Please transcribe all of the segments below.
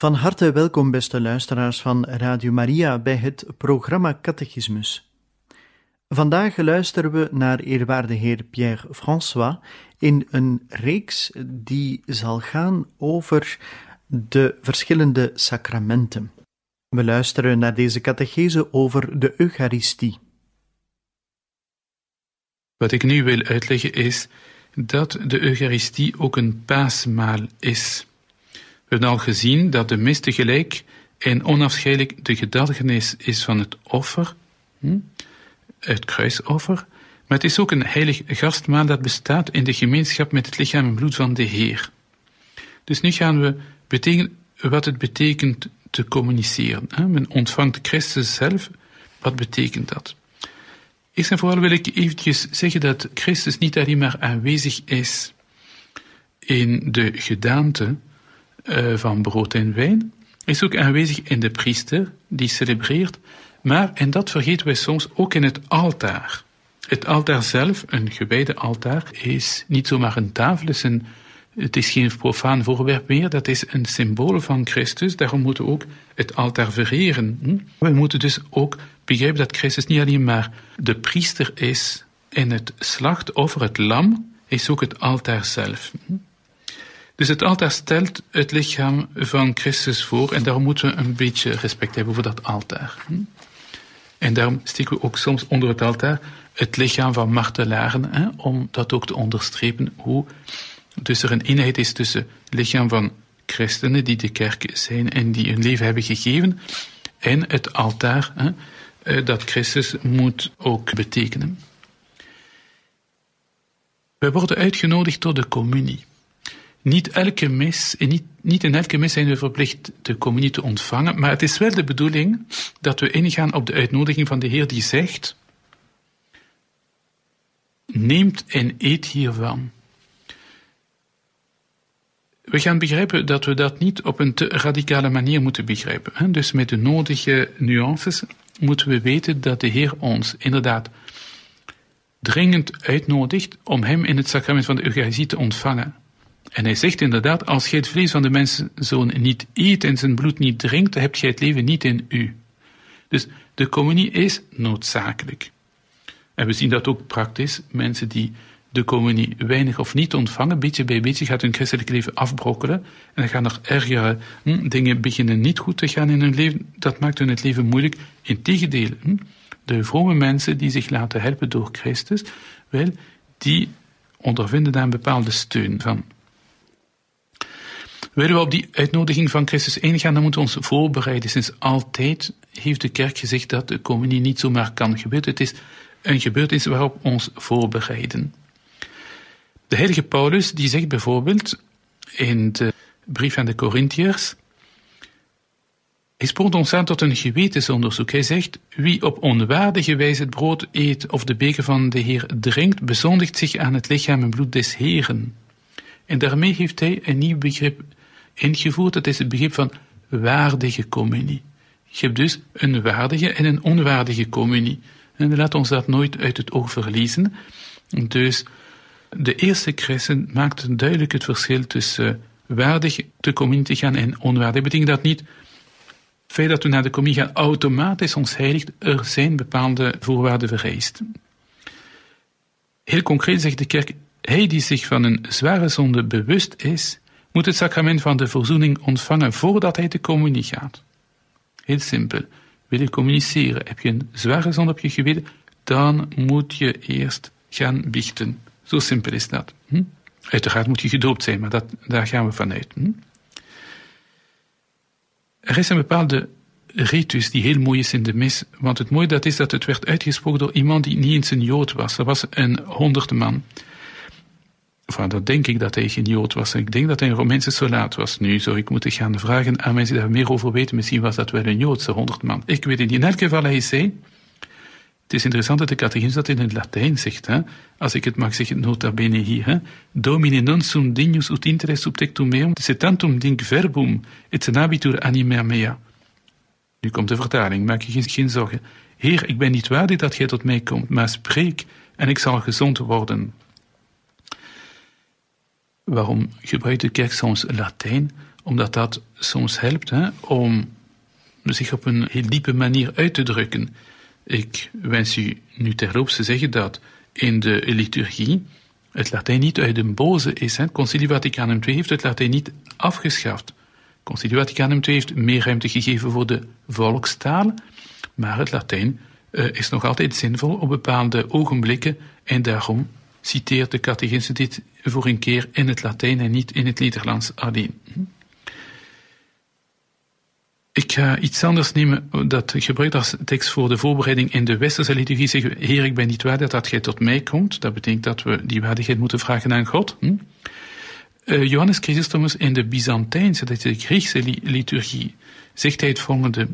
Van harte welkom, beste luisteraars van Radio Maria, bij het programma Catechismus. Vandaag luisteren we naar eerwaarde heer Pierre François in een reeks die zal gaan over de verschillende sacramenten. We luisteren naar deze catechese over de Eucharistie. Wat ik nu wil uitleggen is dat de Eucharistie ook een paasmaal is. We hebben al gezien dat de mis tegelijk en onafscheidelijk de gedachtenis is van het offer, hm? het kruisoffer, maar het is ook een heilig gastmaal dat bestaat in de gemeenschap met het lichaam en bloed van de Heer. Dus nu gaan we betekenen wat het betekent te communiceren. Men ontvangt Christus zelf. Wat betekent dat? Eerst en vooral wil ik eventjes zeggen dat Christus niet alleen maar aanwezig is in de gedaante, van brood en wijn, is ook aanwezig in de priester die celebreert, maar, en dat vergeten wij soms, ook in het altaar. Het altaar zelf, een gewijde altaar, is niet zomaar een tafel, is een, het is geen profaan voorwerp meer, dat is een symbool van Christus, daarom moeten we ook het altaar vereren. Hm? We moeten dus ook begrijpen dat Christus niet alleen maar de priester is en het slachtoffer, het lam, is ook het altaar zelf. Dus het altaar stelt het lichaam van Christus voor en daarom moeten we een beetje respect hebben voor dat altaar. Hm? En daarom steken we ook soms onder het altaar het lichaam van martelaren, hè, om dat ook te onderstrepen hoe dus er een eenheid is tussen het lichaam van christenen die de kerk zijn en die hun leven hebben gegeven, en het altaar hè, eh, dat Christus moet ook betekenen. We worden uitgenodigd tot de communie. Niet elke mis, niet, niet in elke mis zijn we verplicht de communie te ontvangen, maar het is wel de bedoeling dat we ingaan op de uitnodiging van de Heer die zegt, neemt en eet hiervan. We gaan begrijpen dat we dat niet op een te radicale manier moeten begrijpen. Dus met de nodige nuances moeten we weten dat de Heer ons inderdaad dringend uitnodigt om Hem in het sacrament van de Eucharistie te ontvangen. En hij zegt inderdaad, als gij het vlees van de mensenzoon niet eet en zijn bloed niet drinkt, dan hebt gij het leven niet in u. Dus de communie is noodzakelijk. En we zien dat ook praktisch. Mensen die de communie weinig of niet ontvangen, beetje bij beetje gaat hun christelijk leven afbrokkelen. En dan gaan er ergere hm, dingen beginnen niet goed te gaan in hun leven. Dat maakt hun het leven moeilijk. Integendeel, hm, de vrome mensen die zich laten helpen door Christus, wel, die ondervinden daar een bepaalde steun van. Willen we op die uitnodiging van Christus ingaan, dan moeten we ons voorbereiden. Sinds altijd heeft de kerk gezegd dat de communie niet zomaar kan gebeuren. Het is een gebeurtenis waarop we ons voorbereiden. De heilige Paulus die zegt bijvoorbeeld in de brief aan de Corinthiërs, hij spoort ons aan tot een gewetensonderzoek. Hij zegt, wie op onwaardige wijze het brood eet of de beker van de Heer drinkt, bezondigt zich aan het lichaam en bloed des Heeren. En daarmee heeft hij een nieuw begrip ingevoerd. Dat is het begrip van waardige communie. Je hebt dus een waardige en een onwaardige communie. En laat ons dat nooit uit het oog verliezen. Dus de eerste christen maakte duidelijk het verschil tussen waardig de communie te gaan en onwaardig. Betekent dat niet het feit dat we naar de communie gaan automatisch ons heiligt. Er zijn bepaalde voorwaarden vereist. Heel concreet zegt de kerk, hij die zich van een zware zonde bewust is, moet het sacrament van de verzoening ontvangen voordat hij de communie gaat. Heel simpel. Wil je communiceren? Heb je een zware zonde op je geweten? Dan moet je eerst gaan biechten. Zo simpel is dat. Hm? Uiteraard moet je gedoopt zijn, maar dat, daar gaan we vanuit. Hm? Er is een bepaalde ritus die heel mooi is in de mis, want het mooie dat is dat het werd uitgesproken door iemand die niet eens een Jood was. Dat was een honderde man. Enfin, dat denk ik dat hij geen Jood was. Ik denk dat hij een Romeinse soldaat was. Nu zou ik moeten gaan vragen aan mensen die daar meer over weten. Misschien was dat wel een Joodse honderd man. Ik weet het niet. In elk geval, hij zei... Het is interessant dat de catechismus dat in het Latijn zegt. Hè? Als ik het mag zeggen, nota bene hier. Hè? Domine non sum dignus ut interes subtectum meum, setantum dinc verbum, et senabitur anima mea. Nu komt de vertaling, maak je geen zorgen. Heer, ik ben niet waardig dat gij tot mij komt, maar spreek en ik zal gezond worden. Waarom gebruikt de kerk soms Latijn? Omdat dat soms helpt hè, om zich op een heel diepe manier uit te drukken. Ik wens u nu terloops te zeggen dat in de liturgie het Latijn niet uit een boze is. Hè. Concilie Vaticanum II heeft het Latijn niet afgeschaft. Concilie Vaticanum II heeft meer ruimte gegeven voor de volkstaal, maar het Latijn uh, is nog altijd zinvol op bepaalde ogenblikken en daarom citeert de catechisme dit voor een keer in het Latijn en niet in het Nederlands alleen. Ik ga iets anders nemen dat gebruikt als tekst voor de voorbereiding in de westerse liturgie. Zeggen Heer, ik ben niet waardig dat gij tot mij komt. Dat betekent dat we die waardigheid moeten vragen aan God. Hm? Uh, Johannes Chrysostomus in de Byzantijnse, dat is de Griekse liturgie, zegt hij het volgende.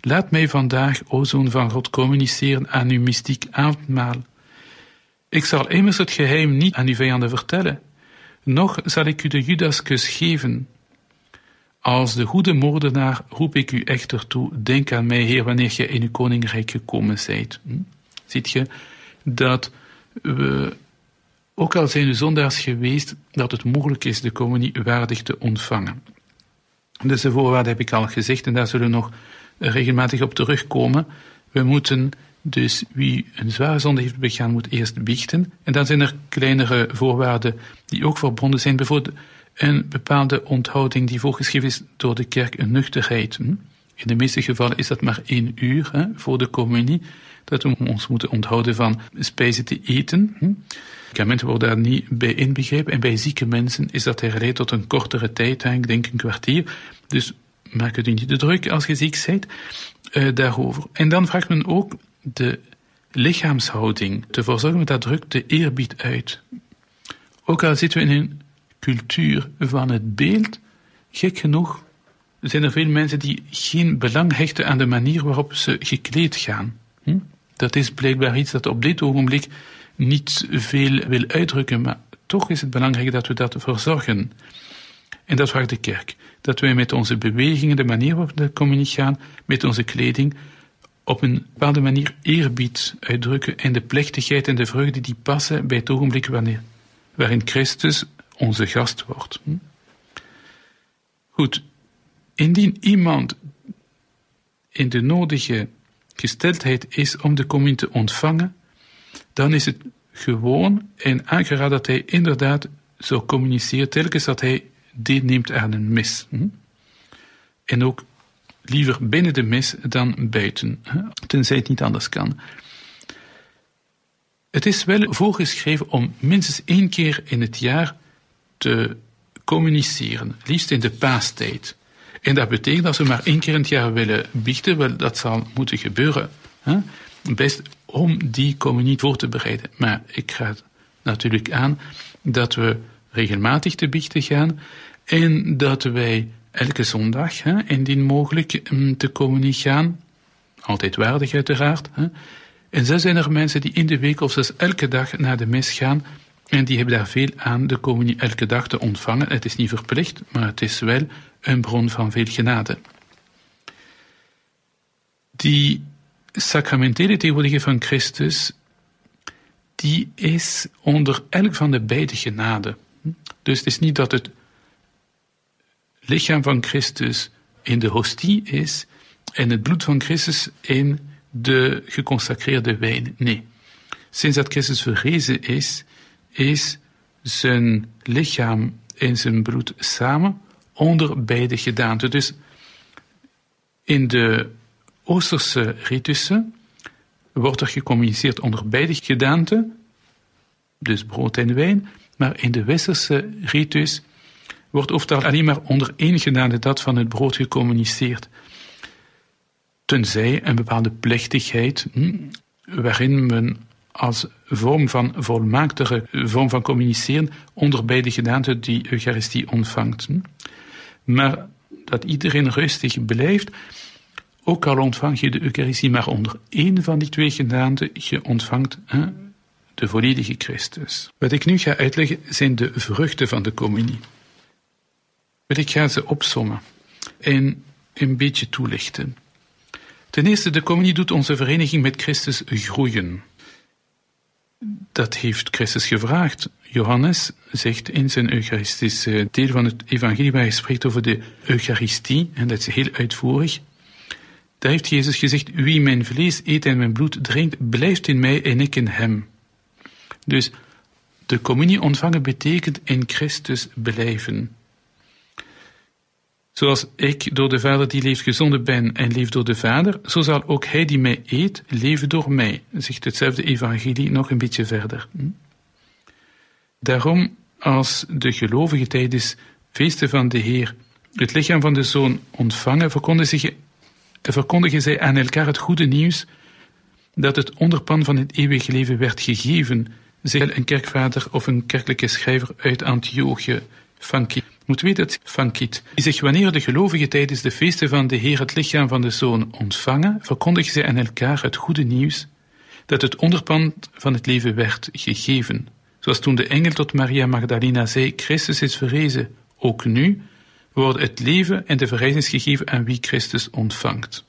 Laat mij vandaag, o Zoon van God, communiceren aan uw mystiek avondmaal. Ik zal immers het geheim niet aan uw vijanden vertellen, nog zal ik u de Judaskus geven. Als de goede moordenaar roep ik u echter toe, denk aan mij, Heer, wanneer je in uw koninkrijk gekomen zijt. Hm? Ziet je dat we, ook al zijn we zondaars geweest, dat het mogelijk is de communie waardig te ontvangen. Dus de voorwaarden heb ik al gezegd en daar zullen we nog regelmatig op terugkomen. We moeten dus wie een zware zonde heeft begaan, moet eerst biechten. En dan zijn er kleinere voorwaarden die ook verbonden zijn. Bijvoorbeeld een bepaalde onthouding die voorgeschreven is door de kerk, een nuchterheid. Hm? In de meeste gevallen is dat maar één uur hè, voor de communie, dat we ons moeten onthouden van spijzen te eten. Hm? Medicamenten worden daar niet bij inbegrepen. En bij zieke mensen is dat herleid tot een kortere tijd, ik denk een kwartier. Dus maak het u niet te druk als je ziek bent uh, daarover. En dan vraagt men ook de lichaamshouding te verzorgen, dat drukt de eerbied uit. Ook al zitten we in een cultuur van het beeld, gek genoeg zijn er veel mensen die geen belang hechten aan de manier waarop ze gekleed gaan. Hm? Dat is blijkbaar iets dat op dit ogenblik niet veel wil uitdrukken, maar toch is het belangrijk dat we dat verzorgen. En dat vraagt de kerk. Dat wij met onze bewegingen, de manier waarop we gaan, met onze kleding, op een bepaalde manier eerbied uitdrukken en de plechtigheid en de vreugde die passen bij het ogenblik wanneer, waarin Christus onze gast wordt. Hm? Goed, indien iemand in de nodige gesteldheid is om de communie te ontvangen, dan is het gewoon en aangeraden dat hij inderdaad zo communiceert telkens dat hij deelneemt aan een mis. Hm? En ook liever binnen de mis dan buiten, tenzij het niet anders kan. Het is wel voorgeschreven om minstens één keer in het jaar te communiceren, liefst in de paastijd. En dat betekent dat we maar één keer in het jaar willen biechten, wel, dat zal moeten gebeuren. Hè? Best om die communie voor te bereiden. Maar ik ga natuurlijk aan dat we regelmatig te biechten gaan en dat wij elke zondag, hè, indien mogelijk, mm, te communie gaan. Altijd waardig uiteraard. Hè. En zo zijn er mensen die in de week of zelfs elke dag naar de mis gaan en die hebben daar veel aan de communie elke dag te ontvangen. Het is niet verplicht, maar het is wel een bron van veel genade. Die sacramentele tegenwoordigheid van Christus, die is onder elk van de beide genade. Dus het is niet dat het lichaam van Christus in de hostie is en het bloed van Christus in de geconsacreerde wijn. Nee. Sinds dat Christus verrezen is, is zijn lichaam en zijn bloed samen onder beide gedaanten. Dus in de Oosterse ritussen wordt er gecommuniceerd onder beide gedaanten, dus brood en wijn, maar in de Westerse ritus wordt oftewel alleen maar onder één gedaante, dat van het brood, gecommuniceerd. Tenzij een bepaalde plechtigheid, hm, waarin men als vorm van volmaaktere vorm van communiceren onder beide gedaanten die Eucharistie ontvangt. Hm. Maar dat iedereen rustig blijft, ook al ontvang je de Eucharistie maar onder één van die twee gedaanten, je ontvangt hè, de volledige Christus. Wat ik nu ga uitleggen zijn de vruchten van de communie. Ik ga ze opsommen en een beetje toelichten. Ten eerste, de communie doet onze vereniging met Christus groeien. Dat heeft Christus gevraagd. Johannes zegt in zijn Eucharistische deel van het evangelie, waar hij spreekt over de Eucharistie, en dat is heel uitvoerig, daar heeft Jezus gezegd, wie mijn vlees eet en mijn bloed drinkt, blijft in mij en ik in hem. Dus de communie ontvangen betekent in Christus blijven. Zoals ik door de Vader die leeft gezonden ben en leef door de Vader, zo zal ook hij die mij eet leven door mij, zegt hetzelfde evangelie nog een beetje verder. Hm? Daarom, als de gelovigen tijdens feesten van de Heer het lichaam van de Zoon ontvangen, verkondigen, verkondigen zij aan elkaar het goede nieuws dat het onderpan van het eeuwige leven werd gegeven, zei een kerkvader of een kerkelijke schrijver uit Antiochië van moet weten dat van Kiet, die zegt wanneer de gelovigen tijdens de feesten van de Heer het lichaam van de Zoon ontvangen, verkondigen zij aan elkaar het goede nieuws dat het onderpand van het leven werd gegeven. Zoals toen de engel tot Maria Magdalena zei, Christus is verrezen, ook nu wordt het leven en de verrijzenis gegeven aan wie Christus ontvangt.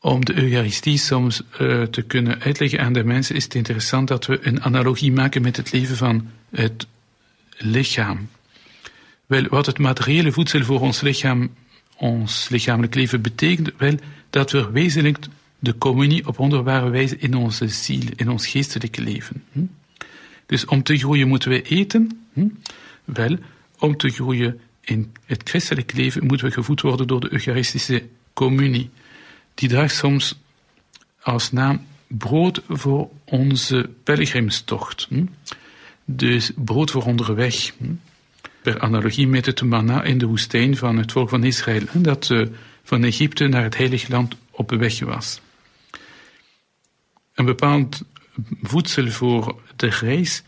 Om de Eucharistie soms uh, te kunnen uitleggen aan de mensen is het interessant dat we een analogie maken met het leven van het lichaam. Wel, wat het materiële voedsel voor ons lichaam, ons lichamelijk leven betekent, wel dat we wezenlijk de communie op wonderbare wijze in onze ziel, in ons geestelijke leven. Hm? Dus om te groeien moeten we eten. Hm? Wel, om te groeien in het christelijk leven moeten we gevoed worden door de Eucharistische communie. Die draagt soms als naam brood voor onze pelgrimstocht. Hm? Dus brood voor onderweg. Hm? Per analogie met het manna in de woestijn van het volk van Israël, dat eh, van Egypte naar het heilige land op weg was. Een bepaald voedsel voor de reis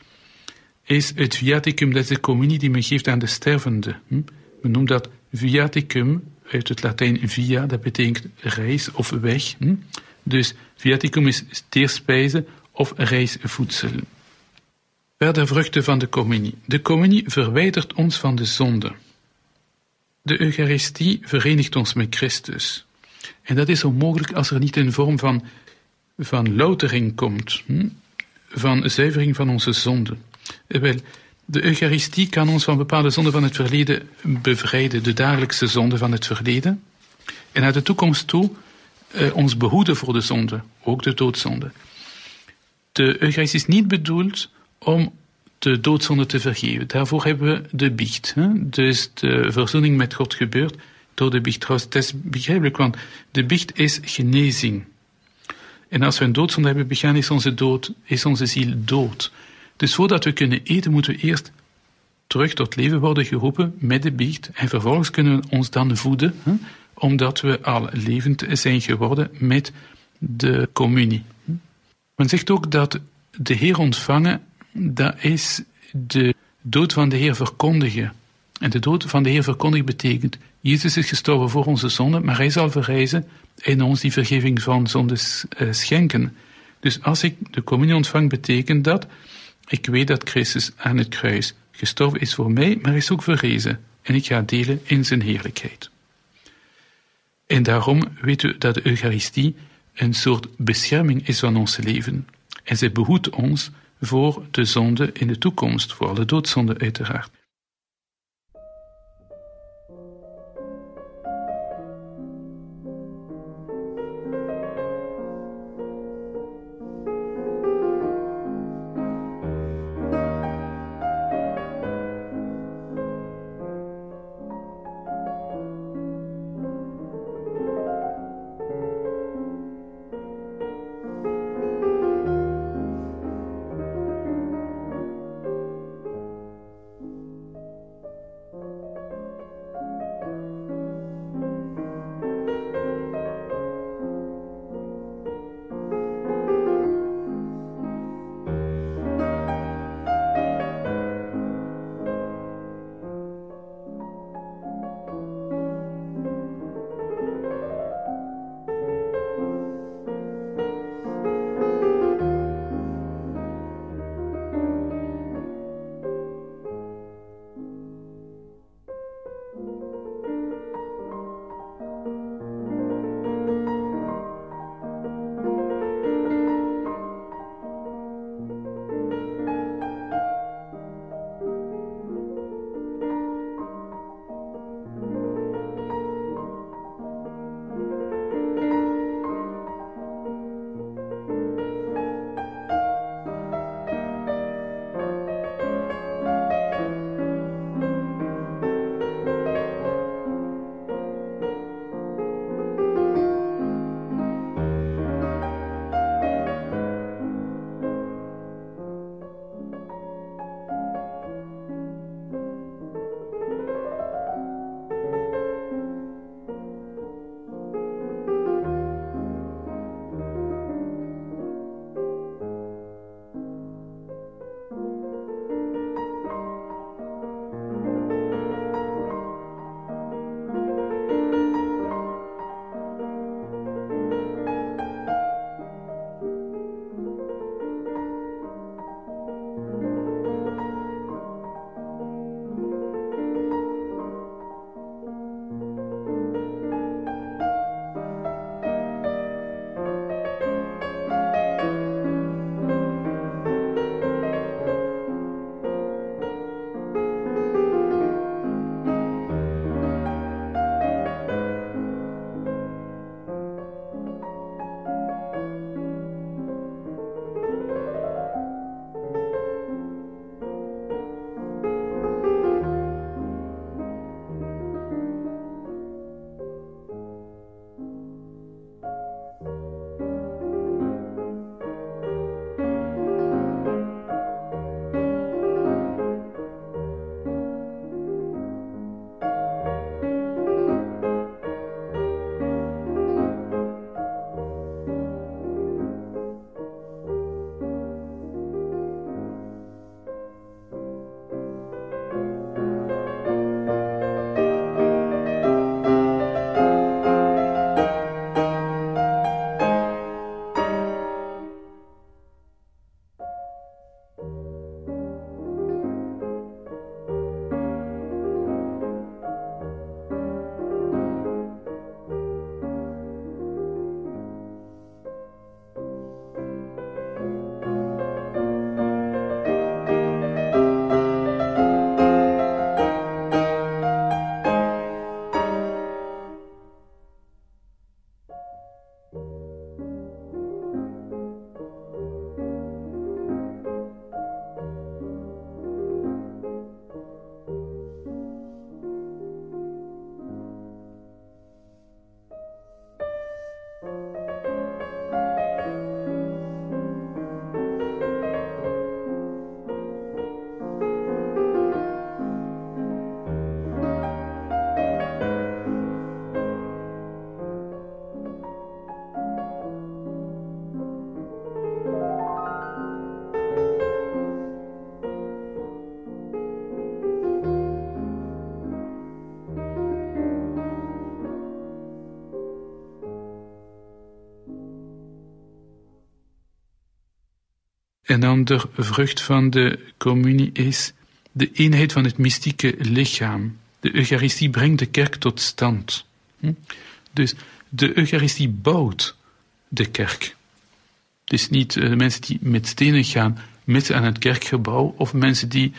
is het viaticum, dat is de communie die men geeft aan de stervende. Hm? Men noemt dat viaticum, uit het Latijn via, dat betekent reis of weg. Hm? Dus viaticum is steerspijze of reisvoedsel. Verder vruchten van de communie. De communie verwijdert ons van de zonde. De Eucharistie verenigt ons met Christus. En dat is onmogelijk als er niet een vorm van, van loutering komt, hm? van zuivering van onze zonde. Wel, de Eucharistie kan ons van bepaalde zonden van het verleden bevrijden, de dagelijkse zonde van het verleden, en naar de toekomst toe eh, ons behoeden voor de zonde, ook de doodzonde. De Eucharistie is niet bedoeld om de doodzonde te vergeven. Daarvoor hebben we de biecht. Hè? Dus de verzoening met God gebeurt door de biecht. Trouwens, het is begrijpelijk, want de biecht is genezing. En als we een doodzonde hebben begaan, is onze, dood, is onze ziel dood. Dus voordat we kunnen eten, moeten we eerst terug tot leven worden geroepen met de biecht. En vervolgens kunnen we ons dan voeden, hè? omdat we al levend zijn geworden met de communie. Men zegt ook dat de Heer ontvangen dat is de dood van de Heer verkondigen. En de dood van de Heer verkondigen betekent, Jezus is gestorven voor onze zonden, maar hij zal verrijzen en ons die vergeving van zonden eh, schenken. Dus als ik de communie ontvang, betekent dat, ik weet dat Christus aan het kruis gestorven is voor mij, maar is ook verrezen. En ik ga delen in zijn heerlijkheid. En daarom weten we dat de Eucharistie een soort bescherming is van ons leven. En zij behoedt ons voor de zonde in de toekomst, voor alle doodzonde uiteraard. Een ander vrucht van de communie is de eenheid van het mystieke lichaam. De Eucharistie brengt de kerk tot stand. Hm? Dus de Eucharistie bouwt de kerk. Het is niet de mensen die met stenen gaan met aan het kerkgebouw of mensen die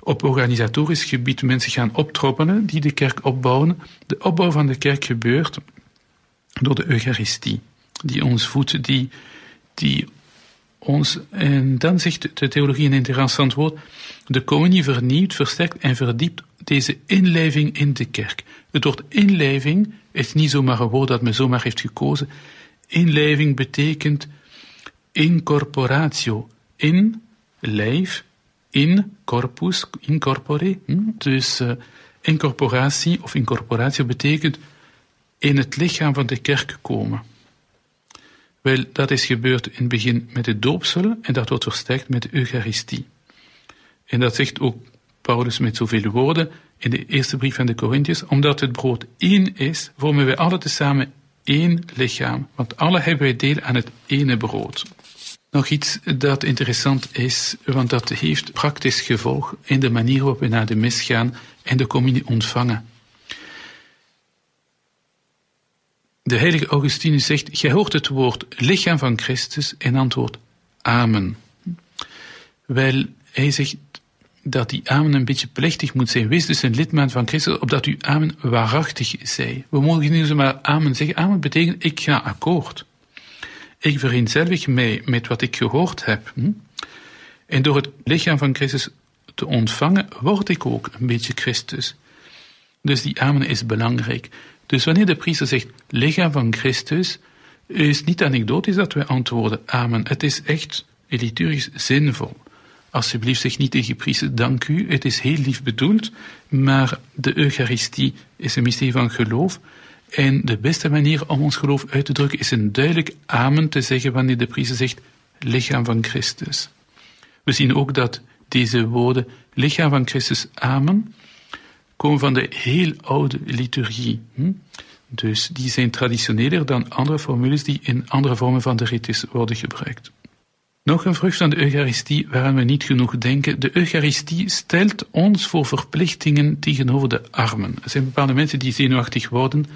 op organisatorisch gebied mensen gaan optroppelen die de kerk opbouwen. De opbouw van de kerk gebeurt door de Eucharistie, die ons voedt, die, die ons, en dan zegt de theologie een interessant woord, de communie vernieuwt, versterkt en verdiept deze inleving in de kerk. Het woord inleving is niet zomaar een woord dat men zomaar heeft gekozen. Inleving betekent incorporatio, in lijf, in corpus, incorpore. Hm? Dus uh, incorporatie of incorporatio betekent in het lichaam van de kerk komen. Wel, dat is gebeurd in het begin met het doopsel en dat wordt versterkt met de Eucharistie. En dat zegt ook Paulus met zoveel woorden in de eerste brief van de Corinthiërs, omdat het brood één is, vormen wij alle tezamen één lichaam, want alle hebben wij deel aan het ene brood. Nog iets dat interessant is, want dat heeft praktisch gevolg in de manier waarop we naar de mis gaan en de communie ontvangen. De heilige Augustinus zegt, gij hoort het woord lichaam van Christus en antwoordt amen. Wel, hij zegt dat die amen een beetje plechtig moet zijn. Wees dus een lidmaat van Christus, opdat uw amen waarachtig zij. We mogen niet zomaar amen zeggen. Amen betekent, ik ga akkoord. Ik vereenzelvig mij met wat ik gehoord heb. Hm? En door het lichaam van Christus te ontvangen, word ik ook een beetje Christus. Dus die amen is belangrijk. Dus wanneer de priester zegt lichaam van Christus, is niet anekdotisch dat wij antwoorden amen. Het is echt liturgisch zinvol. Alsjeblieft zeg niet tegen priester dank u, het is heel lief bedoeld, maar de Eucharistie is een mysterie van geloof. En de beste manier om ons geloof uit te drukken is een duidelijk amen te zeggen wanneer de priester zegt lichaam van Christus. We zien ook dat deze woorden lichaam van Christus amen komen van de heel oude liturgie. Hm? Dus die zijn traditioneler dan andere formules die in andere vormen van de ritus worden gebruikt. Nog een vrucht van de Eucharistie waaraan we niet genoeg denken. De Eucharistie stelt ons voor verplichtingen tegenover de armen. Er zijn bepaalde mensen die zenuwachtig worden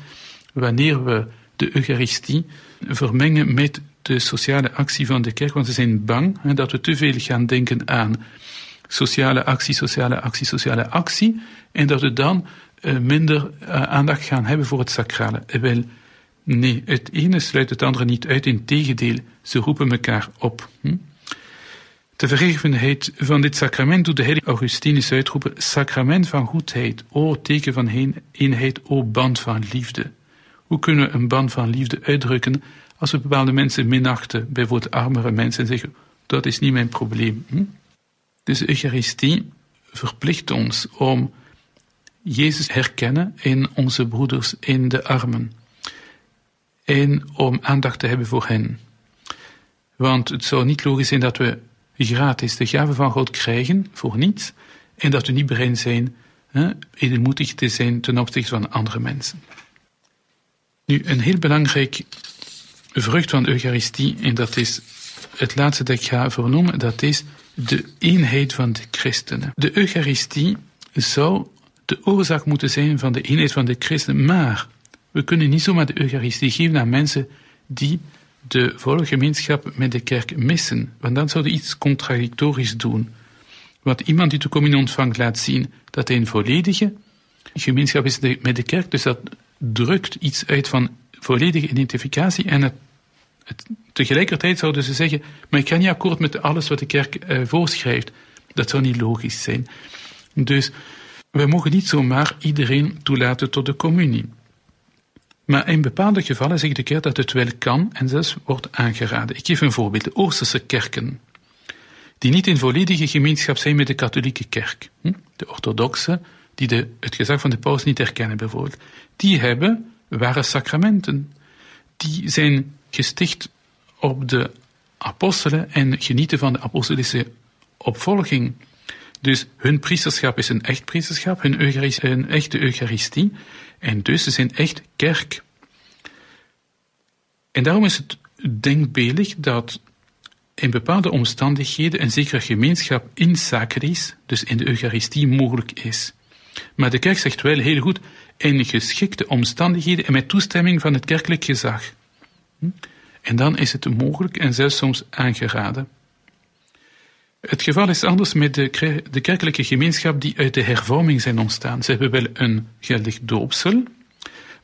wanneer we de Eucharistie vermengen met de sociale actie van de kerk, want ze zijn bang hè, dat we te veel gaan denken aan sociale actie, sociale actie, sociale actie, en dat we dan uh, minder uh, aandacht gaan hebben voor het sacrale. Eh, wel, nee, het ene sluit het andere niet uit, in tegendeel, ze roepen elkaar op. Hm? De verhevenheid van dit sacrament doet de heilige Augustinus uitroepen, sacrament van goedheid, o teken van eenheid, o band van liefde. Hoe kunnen we een band van liefde uitdrukken als we bepaalde mensen minachten, bijvoorbeeld armere mensen, en zeggen, dat is niet mijn probleem. Hm? Dus Eucharistie verplicht ons om Jezus herkennen in onze broeders in de armen. En om aandacht te hebben voor hen. Want het zou niet logisch zijn dat we gratis de gave van God krijgen voor niets en dat we niet bereid zijn hè, edelmoedig te zijn ten opzichte van andere mensen. Nu, een heel belangrijk vrucht van de Eucharistie, en dat is het laatste dat ik ga vernoemen, dat is de eenheid van de christenen. De Eucharistie zou de oorzaak moeten zijn van de eenheid van de christenen, maar we kunnen niet zomaar de Eucharistie geven aan mensen die de volle gemeenschap met de kerk missen, want dan zouden iets contradictorisch doen. Want iemand die de communie ontvangt laat zien dat hij een volledige gemeenschap is met de kerk, dus dat drukt iets uit van volledige identificatie en het tegelijkertijd zouden ze zeggen, maar ik ga niet akkoord met alles wat de kerk eh, voorschrijft. Dat zou niet logisch zijn. Dus we mogen niet zomaar iedereen toelaten tot de communie. Maar in bepaalde gevallen zegt de kerk dat het wel kan en zelfs wordt aangeraden. Ik geef een voorbeeld. De Oosterse kerken, die niet in volledige gemeenschap zijn met de katholieke kerk, hm? de orthodoxe, die de, het gezag van de paus niet erkennen bijvoorbeeld, die hebben ware sacramenten. Die zijn gesticht op de apostelen en genieten van de apostolische opvolging. Dus hun priesterschap is een echt priesterschap, hun eucharistie, een echte eucharistie, en dus ze zijn echt kerk. En daarom is het denkbeeldig dat in bepaalde omstandigheden een zekere gemeenschap in sacris, dus in de Eucharistie, mogelijk is. Maar de kerk zegt wel heel goed, in geschikte omstandigheden en met toestemming van het kerkelijk gezag. Hm? En dan is het mogelijk en zelfs soms aangeraden. Het geval is anders met de, de kerkelijke gemeenschap die uit de hervorming zijn ontstaan. Ze hebben wel een geldig doopsel,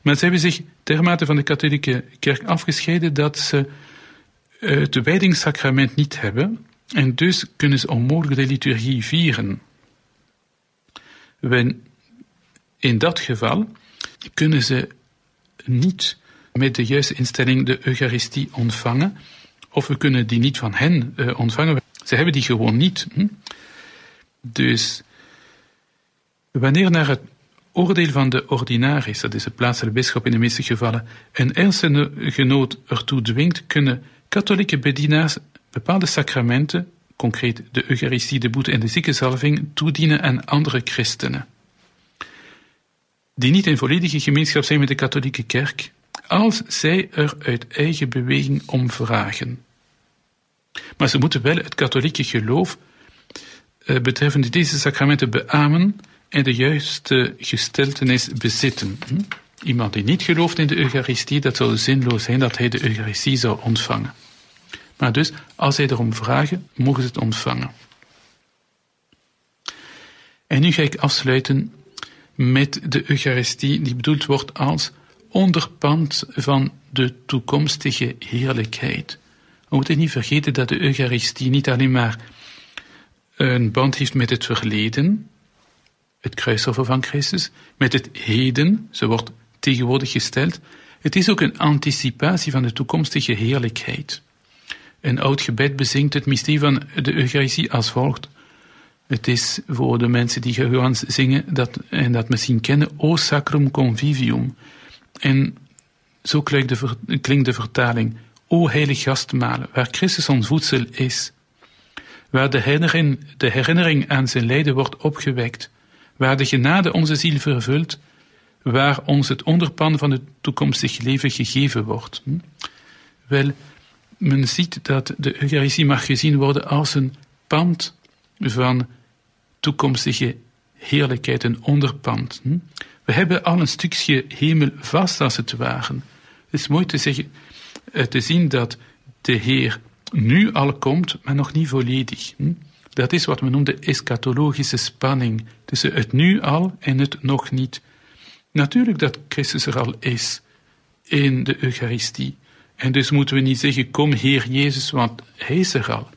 maar ze hebben zich dermate van de katholieke kerk afgescheiden dat ze het wijdingssacrament niet hebben en dus kunnen ze onmogelijk de liturgie vieren. in dat geval kunnen ze niet met de juiste instelling de Eucharistie ontvangen, of we kunnen die niet van hen uh, ontvangen. Ze hebben die gewoon niet. Hm? Dus wanneer naar het oordeel van de ordinaris, dat is de plaatselijke bisschop in de meeste gevallen, een ernstige genoot ertoe dwingt, kunnen katholieke bedienaars bepaalde sacramenten, concreet de Eucharistie, de boete en de ziekenzalving, toedienen aan andere christenen. Die niet in volledige gemeenschap zijn met de katholieke kerk, als zij er uit eigen beweging om vragen. Maar ze moeten wel het katholieke geloof uh, betreffende deze sacramenten beamen en de juiste gesteltenis bezitten. Hm? Iemand die niet gelooft in de Eucharistie, dat zou zinloos zijn dat hij de Eucharistie zou ontvangen. Maar dus, als zij erom vragen, mogen ze het ontvangen. En nu ga ik afsluiten met de Eucharistie, die bedoeld wordt als onderpand van de toekomstige heerlijkheid. We moeten niet vergeten dat de Eucharistie niet alleen maar een band heeft met het verleden, het kruisoffer van Christus, met het heden, ze wordt tegenwoordig gesteld. Het is ook een anticipatie van de toekomstige heerlijkheid. Een oud gebed bezingt het mysterie van de Eucharistie als volgt. Het is voor de mensen die Johannes zingen dat, en dat misschien kennen, O sacrum convivium. En zo klinkt de, de vertaling. O heilig gastmalen, waar Christus ons voedsel is. Waar de herinnering, de herinnering aan zijn lijden wordt opgewekt. Waar de genade onze ziel vervult. Waar ons het onderpan van het toekomstig leven gegeven wordt. Hm? Wel, men ziet dat de Eucharistie mag gezien worden als een pand van toekomstige heerlijkheid, een onderpand. Hm? We hebben al een stukje hemel vast, als het ware. Het is mooi te, zeggen, eh, te zien dat de Heer nu al komt, maar nog niet volledig. Hm? Dat is wat men noemt de eschatologische spanning tussen het nu al en het nog niet. Natuurlijk dat Christus er al is in de Eucharistie. En dus moeten we niet zeggen, kom Heer Jezus, want Hij is er al.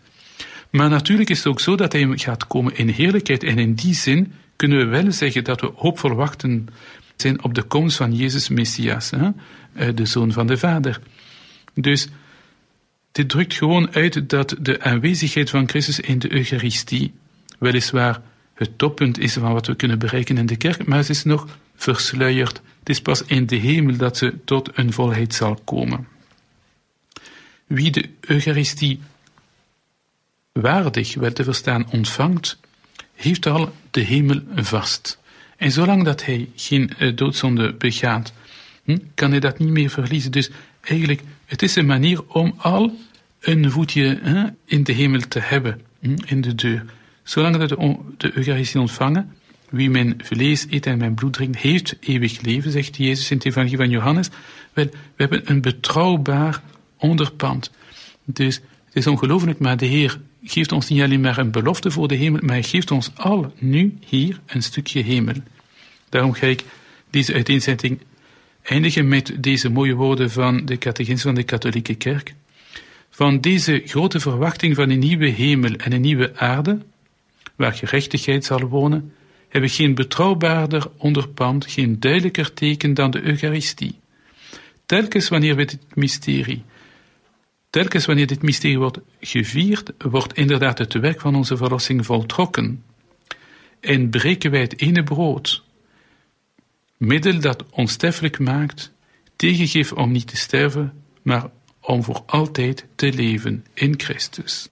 Maar natuurlijk is het ook zo dat Hij gaat komen in heerlijkheid. En in die zin kunnen we wel zeggen dat we hoopvol wachten zijn op de komst van Jezus Messias, hè? Eh, de Zoon van de Vader. Dus dit drukt gewoon uit dat de aanwezigheid van Christus in de Eucharistie weliswaar het toppunt is van wat we kunnen bereiken in de kerk, maar het is nog versluierd. Het is pas in de hemel dat ze tot een volheid zal komen. Wie de Eucharistie waardig, wel te verstaan, ontvangt, heeft al de hemel vast. En zolang dat hij geen uh, doodzonde begaat, hm, kan hij dat niet meer verliezen. Dus eigenlijk, het is een manier om al een voetje in de hemel te hebben, hm, in de deur. Zolang dat de, Eucharistie ontvangen, wie mijn vlees eet en mijn bloed drinkt, heeft eeuwig leven, zegt Jezus in het evangelie van Johannes. We hebben een betrouwbaar onderpand. Dus is ongelooflijk, maar de Heer geeft ons niet alleen maar een belofte voor de hemel, maar hij geeft ons al nu hier een stukje hemel. Daarom ga ik deze uiteenzetting eindigen met deze mooie woorden van de catechisme van de katholieke kerk. Van deze grote verwachting van een nieuwe hemel en een nieuwe aarde, waar gerechtigheid zal wonen, hebben geen betrouwbaarder onderpand, geen duidelijker teken dan de Eucharistie. Telkens wanneer we dit mysterie Telkens wanneer dit mysterie wordt gevierd, wordt inderdaad het werk van onze verlossing voltrokken. En breken wij het ene brood, middel dat onsterfelijk maakt, tegengeef om niet te sterven, maar om voor altijd te leven in Christus.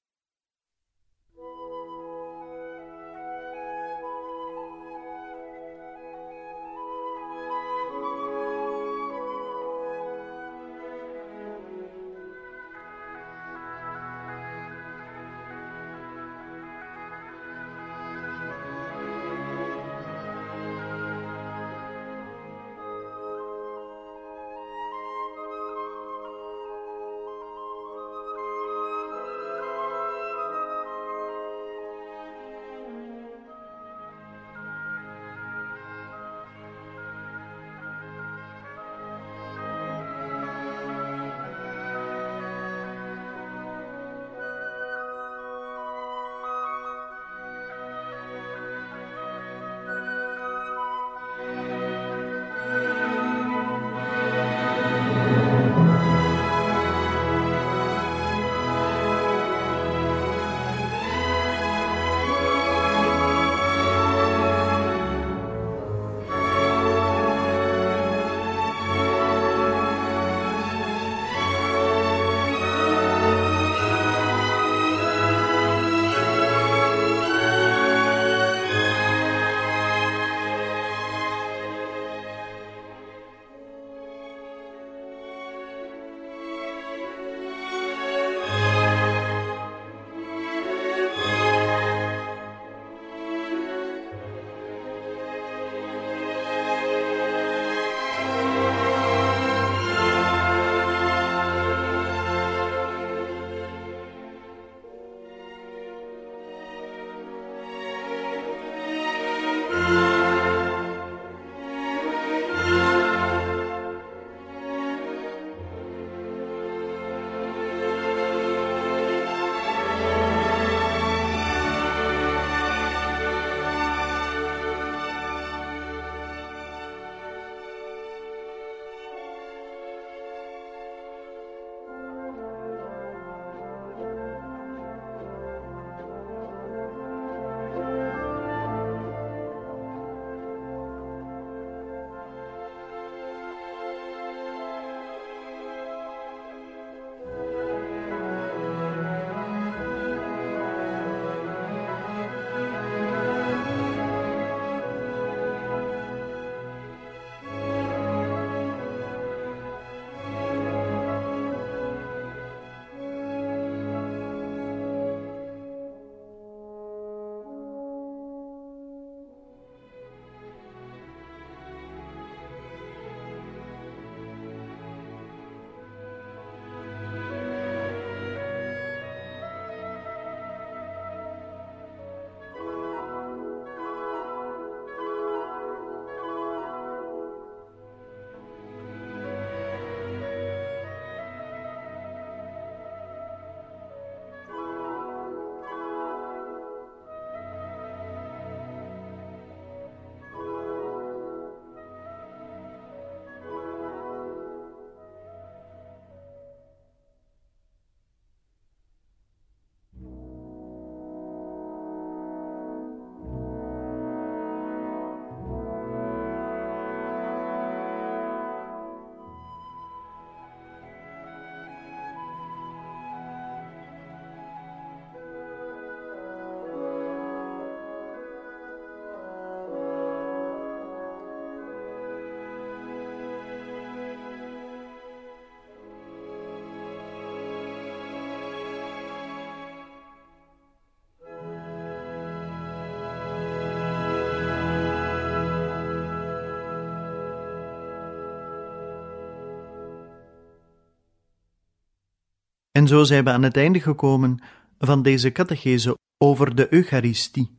En zo zijn we aan het einde gekomen van deze catechese over de Eucharistie.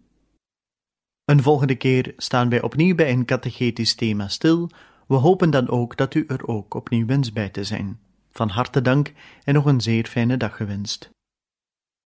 Een volgende keer staan wij opnieuw bij een catechetisch thema stil. We hopen dan ook dat u er ook opnieuw wens bij te zijn. Van harte dank en nog een zeer fijne dag gewenst.